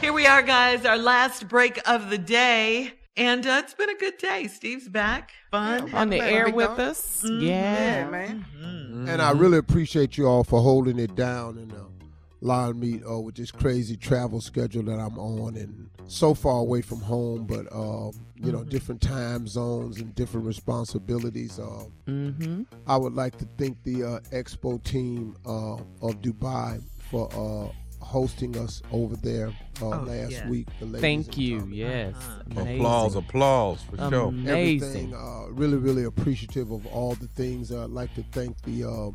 Here we are, guys, our last break of the day. And uh, it's been a good day. Steve's back. Fun. on the air with dog. us. Mhm. Yeah. Yeah, man. And I really appreciate you all for holding it down and uh, allowing me uh, with this crazy travel schedule that I'm on and so far away from home, but um, you know, different time zones and different responsibilities. Uh, Mm-hmm. I would like to thank the uh, Expo team uh, of Dubai for uh, hosting us over there uh, Oh, last yeah. week. The Thank you. Tommy. Yes. Uh-huh. Applause, applause for sure. Amazing. everything. Uh, really, really appreciative of all the things. I'd like to thank the uh,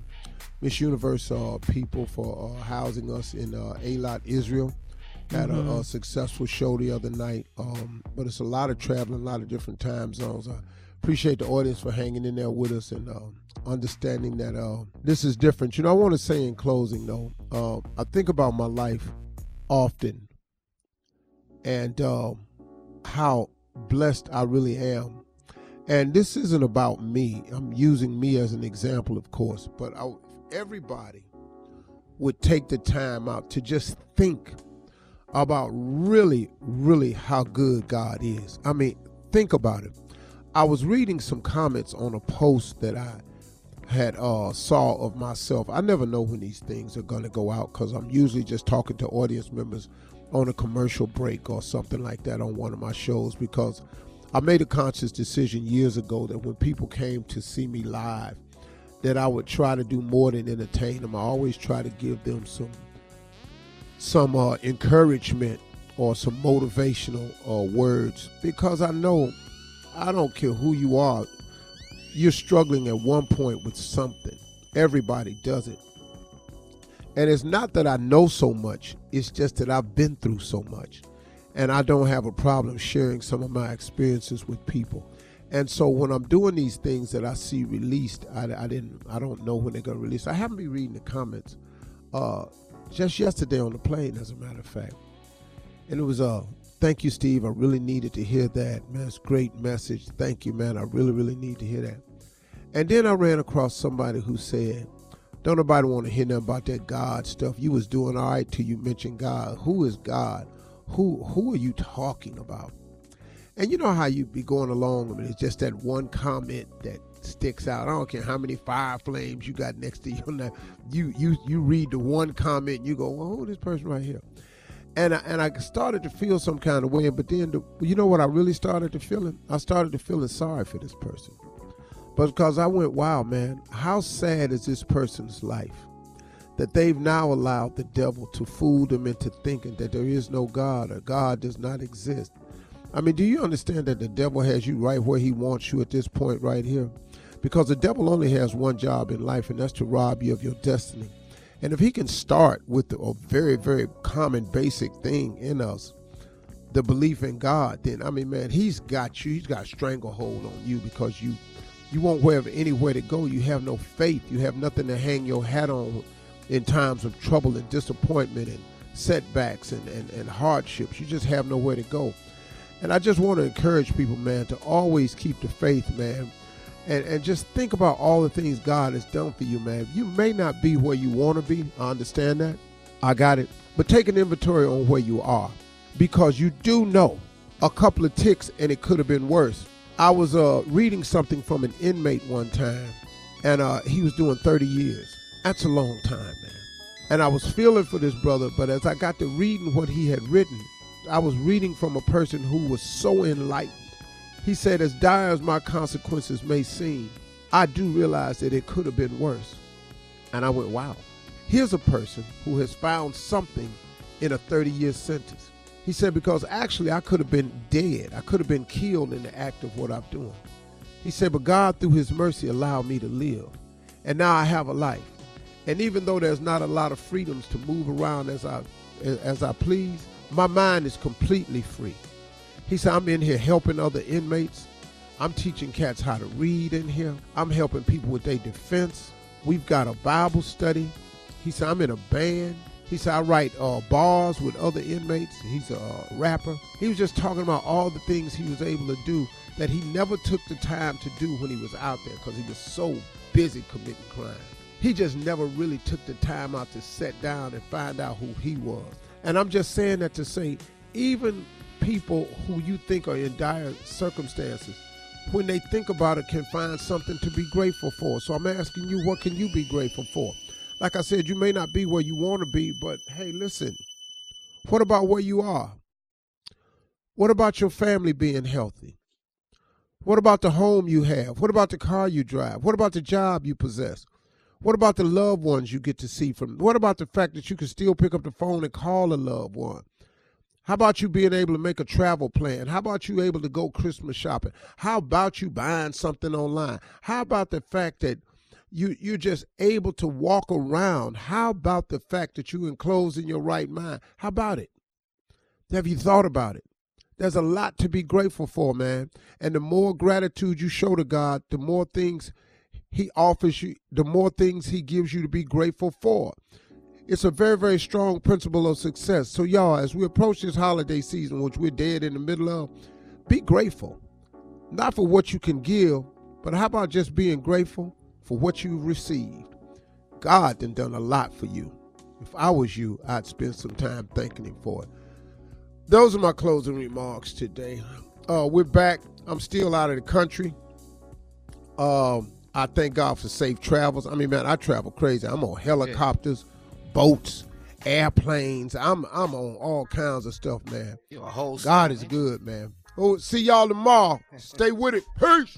Miss Universe uh, people for uh, housing us in uh, Eilat, Israel. Had a, a successful show the other night, um, but it's a lot of traveling, a lot of different time zones. I appreciate the audience for hanging in there with us and uh, understanding that uh, this is different. You know, I want to say in closing though, uh, I think about my life often and uh, how blessed I really am. And this isn't about me. I'm using me as an example, of course. But I, everybody would take the time out to just think about really, really how good God is. I mean, think about it. I was reading some comments on a post that I had uh, saw of myself. I never know when these things are going to go out because I'm usually just talking to audience members on a commercial break or something like that on one of my shows because I made a conscious decision years ago that when people came to see me live, that I would try to do more than entertain them. I always try to give them some some uh, encouragement or some motivational uh, words because I know I don't care who you are, you're struggling at one point with something. Everybody does it. And it's not that I know so much, it's just that I've been through so much. And I don't have a problem sharing some of my experiences with people. And so when I'm doing these things that I see released, I, I didn't, I don't know when they're gonna release. I haven't been reading the comments. Uh, just yesterday on the plane, as a matter of fact, and it was uh, thank you, Steve. I really needed to hear that, man. It's great message. Thank you, man. I really, really need to hear that. And then I ran across somebody who said, "Don't nobody want to hear nothing about that God stuff. You was doing all right till you mentioned God. Who is God? Who who are you talking about?" And you know how you be going along, I mean, it's just that one comment that sticks out. I don't care how many fire flames you got next to you. You you you read the one comment, you go, "Well, who is this person right here?" And I, and I started to feel some kind of way. But then, the, you know what? I really started to feeling. I started to feeling sorry for this person, but because I went, "Wow, man, how sad is this person's life?" That they've now allowed the devil to fool them into thinking that there is no God or God does not exist. I mean, do you understand that the devil has you right where he wants you at this point right here? Because the devil only has one job in life, and that's to rob you of your destiny. And if he can start with a very, very common, basic thing in us, the belief in God, then I mean, man, he's got you. He's got a stranglehold on you because you, you won't have anywhere to go. You have no faith. You have nothing to hang your hat on in times of trouble and disappointment and setbacks and, and, and hardships. You just have nowhere to go. And I just want to encourage people, man, to always keep the faith, man. And, and just think about all the things God has done for you, man. You may not be where you want to be. I understand that. I got it. But take an inventory on where you are because you do know a couple of ticks and it could have been worse. I was uh, reading something from an inmate one time and uh, he was doing 30 years. That's a long time, man. And I was feeling for this brother, but as I got to reading what he had written, I was reading from a person who was so enlightened. He said, As dire as my consequences may seem, I do realize that it could have been worse. And I went, Wow. Here's a person who has found something in a 30 year sentence. He said, Because actually, I could have been dead. I could have been killed in the act of what I'm doing. He said, But God, through His mercy, allowed me to live. And now I have a life. And even though there's not a lot of freedoms to move around as I as I please, my mind is completely free. He said, I'm in here helping other inmates. I'm teaching cats how to read in here. I'm helping people with their defense. We've got a Bible study. He said, I'm in a band. He said, I write uh, bars with other inmates. He's a uh, rapper. He was just talking about all the things he was able to do that he never took the time to do when he was out there because he was so busy committing crime. He just never really took the time out to sit down and find out who he was. And I'm just saying that to say even people who you think are in dire circumstances, when they think about it, can find something to be grateful for. So I'm asking you, what can you be grateful for? Like I said, you may not be where you want to be, but hey, listen, what about where you are? What about your family being healthy? What about the home you have? What about the car you drive? What about the job you possess? What about the loved ones you get to see from? What about the fact that you can still pick up the phone and call a loved one? How about you being able to make a travel plan? How about you able to go Christmas shopping? How about you buying something online? How about the fact that you you're just able to walk around? How about the fact that you enclosed in your right mind? How about it? Have you thought about it? There's a lot to be grateful for, man. And the more gratitude you show to God, the more things he offers you, the more things he gives you to be grateful for. It's a very, very strong principle of success. So, y'all, as we approach this holiday season, which we're dead in the middle of, be grateful. Not for what you can give, but how about just being grateful for what you've received? God done done a lot for you. If I was you, I'd spend some time thanking him for it. Those are my closing remarks today. Uh, we're back. I'm still out of the country. Um, I thank God for safe travels. I mean, man, I travel crazy. I'm on helicopters boats, airplanes. I'm I'm on all kinds of stuff, man. You're a whole God is good, man. Oh, see y'all tomorrow. Stay with it. Peace.